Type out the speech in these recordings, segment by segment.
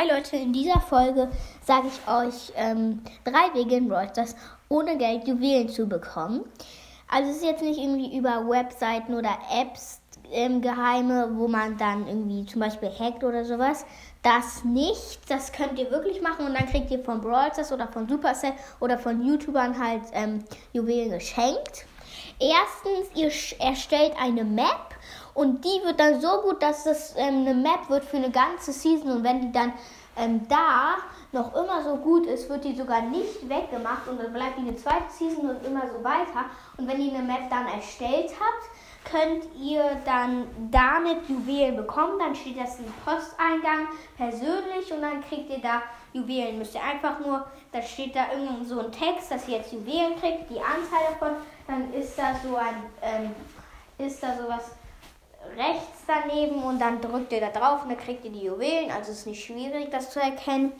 Hi Leute, in dieser Folge sage ich euch ähm, drei Wege in Brawl ohne Geld Juwelen zu bekommen. Also es ist jetzt nicht irgendwie über Webseiten oder Apps ähm, geheime, wo man dann irgendwie zum Beispiel hackt oder sowas. Das nicht, das könnt ihr wirklich machen und dann kriegt ihr von Brawl oder von Supercell oder von YouTubern halt ähm, Juwelen geschenkt. Erstens, ihr erstellt eine Map und die wird dann so gut, dass es ähm, eine Map wird für eine ganze Season. Und wenn die dann ähm, da noch immer so gut ist, wird die sogar nicht weggemacht und dann bleibt die eine zweite Season und immer so weiter. Und wenn ihr eine Map dann erstellt habt, könnt ihr dann damit Juwelen bekommen. Dann steht das im Posteingang persönlich und dann kriegt ihr da Juwelen. Müsst ihr einfach nur, da steht da irgend so ein Text, dass ihr jetzt Juwelen kriegt, die Anzahl davon. Dann ist da so ein, ähm, ist da sowas rechts daneben und dann drückt ihr da drauf und dann kriegt ihr die Juwelen. Also ist nicht schwierig, das zu erkennen.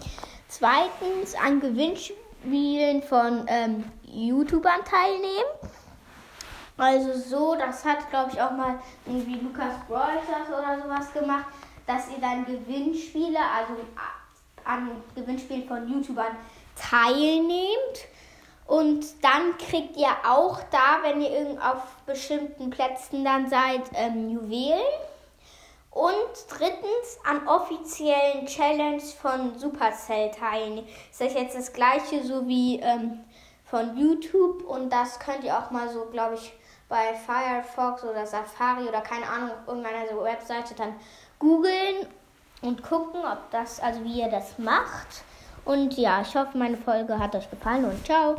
Zweitens an Gewinnspielen von ähm, YouTubern teilnehmen. Also so, das hat glaube ich auch mal irgendwie Lukas Brawlers oder sowas gemacht, dass ihr dann Gewinnspiele, also an Gewinnspielen von YouTubern teilnehmt. Und dann kriegt ihr auch da, wenn ihr auf bestimmten Plätzen dann seid, ähm, Juwelen. Und drittens an offiziellen Challenges von Supercell teilnehmen. Ist das jetzt das gleiche so wie ähm, von YouTube und das könnt ihr auch mal so, glaube ich, bei Firefox oder Safari oder keine Ahnung, auf irgendeiner Webseite dann googeln und gucken, ob das, also wie ihr das macht. Und ja, ich hoffe, meine Folge hat euch gefallen und ciao.